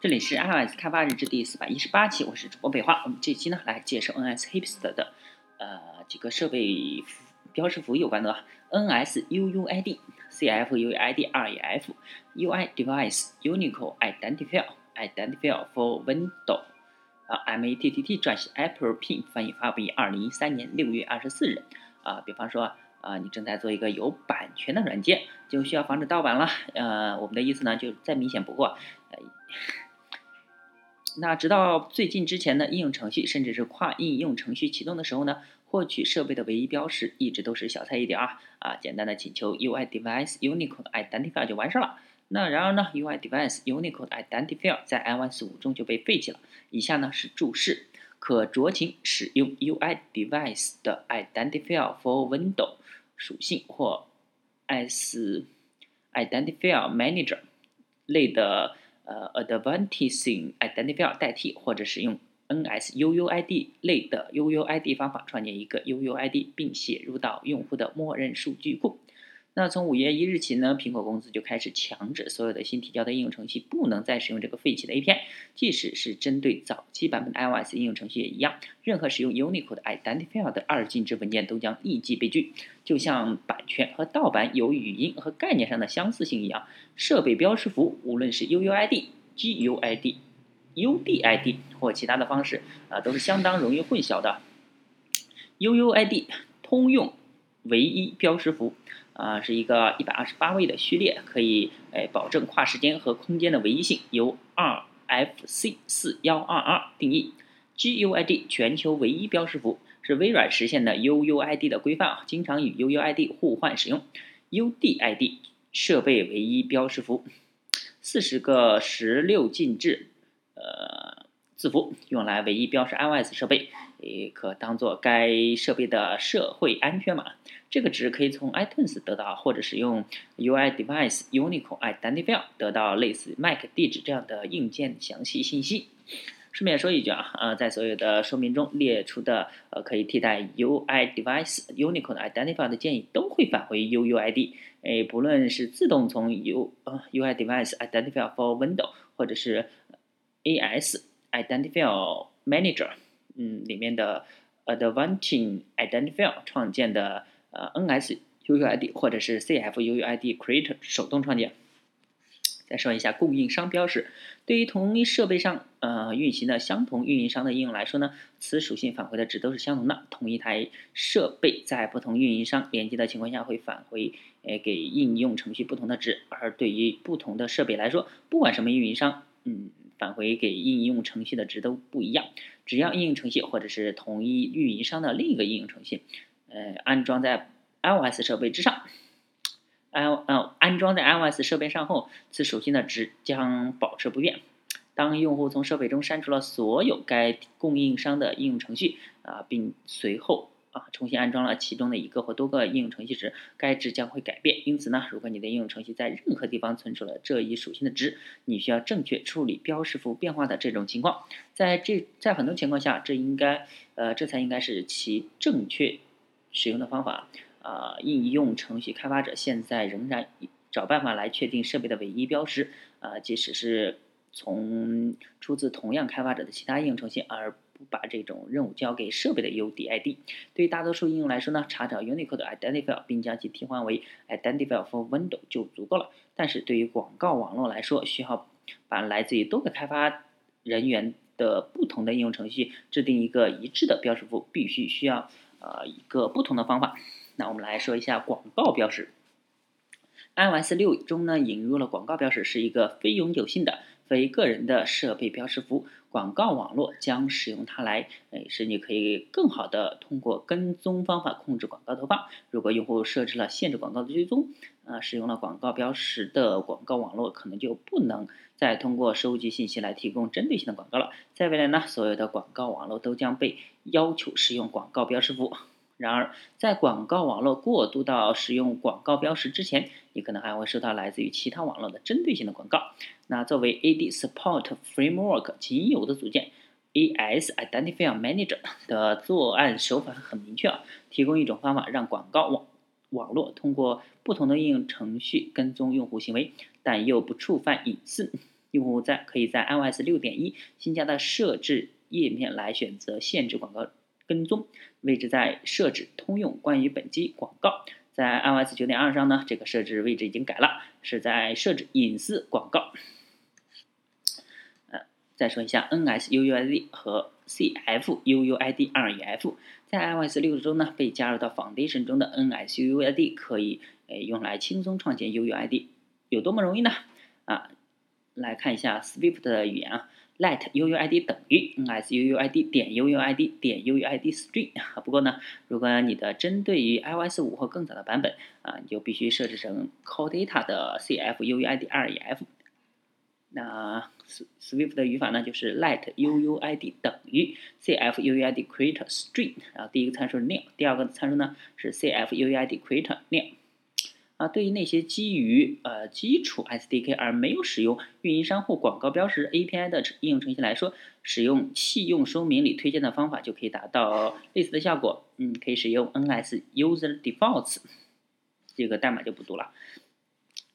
这里是 iOS 开发日志第四百一十八期，我是主播北华。我们这期呢来介绍 NS Hipster 的呃几个设备标识符有关的 NS UUID、CFUUID、REF、UI Device Unique Identifier、Identifier for Window 啊 MATTT 撰写 Apple Pin 翻译发布于二零一三年六月二十四日啊。比方说啊，你正在做一个有版权的软件，就需要防止盗版了。呃，我们的意思呢就再明显不过。呃那直到最近之前呢，应用程序甚至是跨应用程序启动的时候呢，获取设备的唯一标识一直都是小菜一碟啊啊！简单的请求 UI Device Unique Identifier 就完事了。那然而呢，UI Device Unique Identifier 在 iOS 五中就被废弃了。以下呢是注释：可酌情使用 UI Device 的 Identifier for Window 属性或 S Identifier Manager 类的。呃，Advancing Identifier 代替或者使用 NSUUID 类的 UUID 方法创建一个 UUID，并写入到用户的默认数据库。那从五月一日起呢，苹果公司就开始强制所有的新提交的应用程序不能再使用这个废弃的 API，即使是针对早期版本的 iOS 应用程序也一样。任何使用 Unicode Identifier 的二进制文件都将立即被拒。就像版权和盗版有语音和概念上的相似性一样，设备标识符无论是 UUID、GUID、UDID 或其他的方式啊，都是相当容易混淆的。UUID 通用唯一标识符。啊，是一个一百二十八位的序列，可以诶保证跨时间和空间的唯一性，由 RFC 四幺二二定义。GUID 全球唯一标识符是微软实现的 UUID 的规范，经常与 UUID 互换使用。UDID 设备唯一标识符，四十个十六进制呃字符，用来唯一标识 iOS 设备，也可当做该设备的社会安全码。这个值可以从 iTunes 得到，或者使用 UI Device Unique Identifier 得到类似 MAC 地址这样的硬件详细信息。顺便说一句啊，呃，在所有的说明中列出的呃可以替代 UI Device Unique Identifier 的建议都会返回 UUID。哎，不论是自动从 U 呃 UIDeviceIdentifierForWindow，或者是 AS Identifier Manager 嗯里面的 Advancing Identifier 创建的。呃，NSUUID 或者是 CFUUID Create 手动创建。再说一下供应商标识，对于同一设备上呃运行的相同运营商的应用来说呢，此属性返回的值都是相同的。同一台设备在不同运营商连接的情况下，会返回呃给应用程序不同的值。而对于不同的设备来说，不管什么运营商，嗯，返回给应用程序的值都不一样。只要应用程序或者是同一运营商的另一个应用程序。呃，安装在 iOS 设备之上，i 呃安装在 iOS 设备上后，此属性的值将保持不变。当用户从设备中删除了所有该供应商的应用程序啊，并随后啊重新安装了其中的一个或多个应用程序时，该值将会改变。因此呢，如果你的应用程序在任何地方存储了这一属性的值，你需要正确处理标识符变化的这种情况。在这在很多情况下，这应该呃这才应该是其正确。使用的方法啊，应用程序开发者现在仍然找办法来确定设备的唯一标识啊，即使是从出自同样开发者的其他应用程序，而把这种任务交给设备的 UDID。对于大多数应用来说呢，查找 Unicode Identifier 并将其替换为 Identifier for Window 就足够了。但是对于广告网络来说，需要把来自于多个开发人员的不同的应用程序制定一个一致的标识符，必须需要。呃，一个不同的方法。那我们来说一下广告标识。iOS 六中呢，引入了广告标识，是一个非永久性的、非个人的设备标识符。广告网络将使用它来，哎，使你可以更好的通过跟踪方法控制广告投放。如果用户设置了限制广告的追踪，啊，使用了广告标识的广告网络可能就不能再通过收集信息来提供针对性的广告了。在未来呢，所有的广告网络都将被要求使用广告标识符。然而，在广告网络过渡到使用广告标识之前，你可能还会收到来自于其他网络的针对性的广告。那作为 AD Support Framework 仅有的组件，AS Identifier Manager 的作案手法很明确啊，提供一种方法让广告网网络通过不同的应用程序跟踪用户行为，但又不触犯隐私。用户在可以在 iOS 六点一新加的设置页面来选择限制广告跟踪位置，在设置通用关于本机广告。在 iOS 九点二上呢，这个设置位置已经改了，是在设置隐私广告。呃，再说一下 NSUUID 和 CFUUID2EF，在 iOS 六中呢被加入到 Foundation 中的 NSUUID 可以呃用来轻松创建 UUID，有多么容易呢？啊，来看一下 Swift 的语言啊。let uuid 等于 nsuuid 点 uuid 点 uuid string 啊，不过呢，如果你的针对于 iOS 五或更早的版本啊，你就必须设置成 call data 的 cfuuid 2ef。那 Swift 的语法呢，就是 let uuid 等于 cfuuid create string，然后第一个参数是 name，第二个参数呢是 cfuuid create name。啊，对于那些基于呃基础 SDK 而没有使用运营商或广告标识 API 的应用程序来说，使用弃用说明里推荐的方法就可以达到类似的效果。嗯，可以使用 NS User Defaults，这个代码就不读了。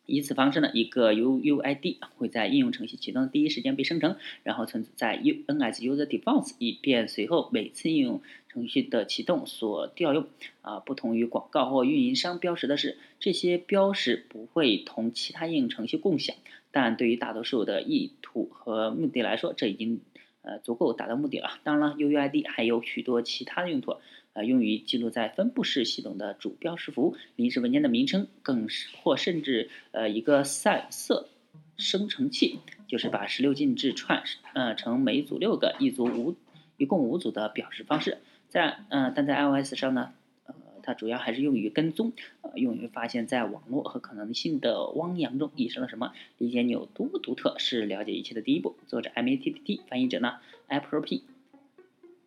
以此方式呢，一个 UUID 会在应用程序启动的第一时间被生成，然后存储在 NS User Defaults，以便随后每次应用程序的启动所调用。啊，不同于广告或运营商标识的是，这些标识不会同其他应用程序共享。但对于大多数的意图和目的来说，这已经呃足够达到目的了。当然了，UUID 还有许多其他的用途。呃，用于记录在分布式系统的主标识符、临时文件的名称，更是或甚至呃一个散色生成器，就是把十六进制串呃成每组六个，一组五，一共五组的表示方式。在嗯，但在 iOS 上呢，呃，它主要还是用于跟踪，呃，用于发现在网络和可能性的汪洋中遗失了什么。理解你有多么独特是了解一切的第一步。作者 M A T T T，翻译者呢 Apple P。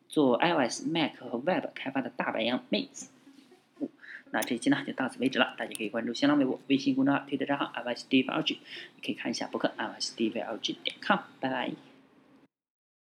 做 iOS、Mac 和 Web 开发的大白羊妹子，那这一期呢就到此为止了。大家可以关注新浪微博、微信公众号、推特账号 iOS d v l g 也可以看一下博客 iOS d v l g 点 com。拜拜。